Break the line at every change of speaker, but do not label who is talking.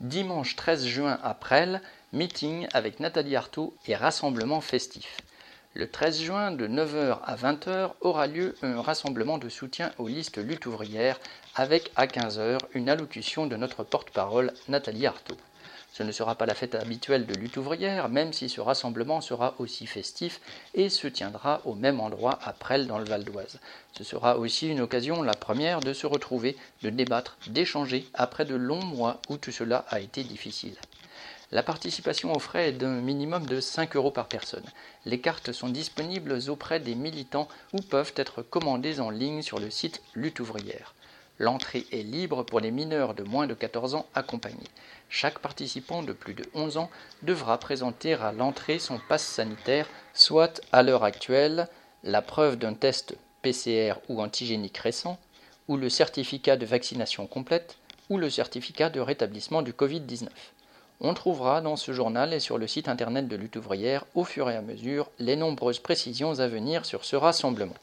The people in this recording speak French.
Dimanche 13 juin à Presles, meeting avec Nathalie Arthaud et rassemblement festif. Le 13 juin, de 9h à 20h, aura lieu un rassemblement de soutien aux listes lutte ouvrière avec à 15h une allocution de notre porte-parole Nathalie Arthaud. Ce ne sera pas la fête habituelle de lutte ouvrière, même si ce rassemblement sera aussi festif et se tiendra au même endroit à Presles dans le Val d'Oise. Ce sera aussi une occasion, la première, de se retrouver, de débattre, d'échanger après de longs mois où tout cela a été difficile. La participation aux frais est d'un minimum de 5 euros par personne. Les cartes sont disponibles auprès des militants ou peuvent être commandées en ligne sur le site Lutte ouvrière. L'entrée est libre pour les mineurs de moins de 14 ans accompagnés. Chaque participant de plus de 11 ans devra présenter à l'entrée son passe sanitaire, soit à l'heure actuelle la preuve d'un test PCR ou antigénique récent, ou le certificat de vaccination complète, ou le certificat de rétablissement du Covid-19. On trouvera dans ce journal et sur le site internet de Lutte ouvrière au fur et à mesure les nombreuses précisions à venir sur ce rassemblement.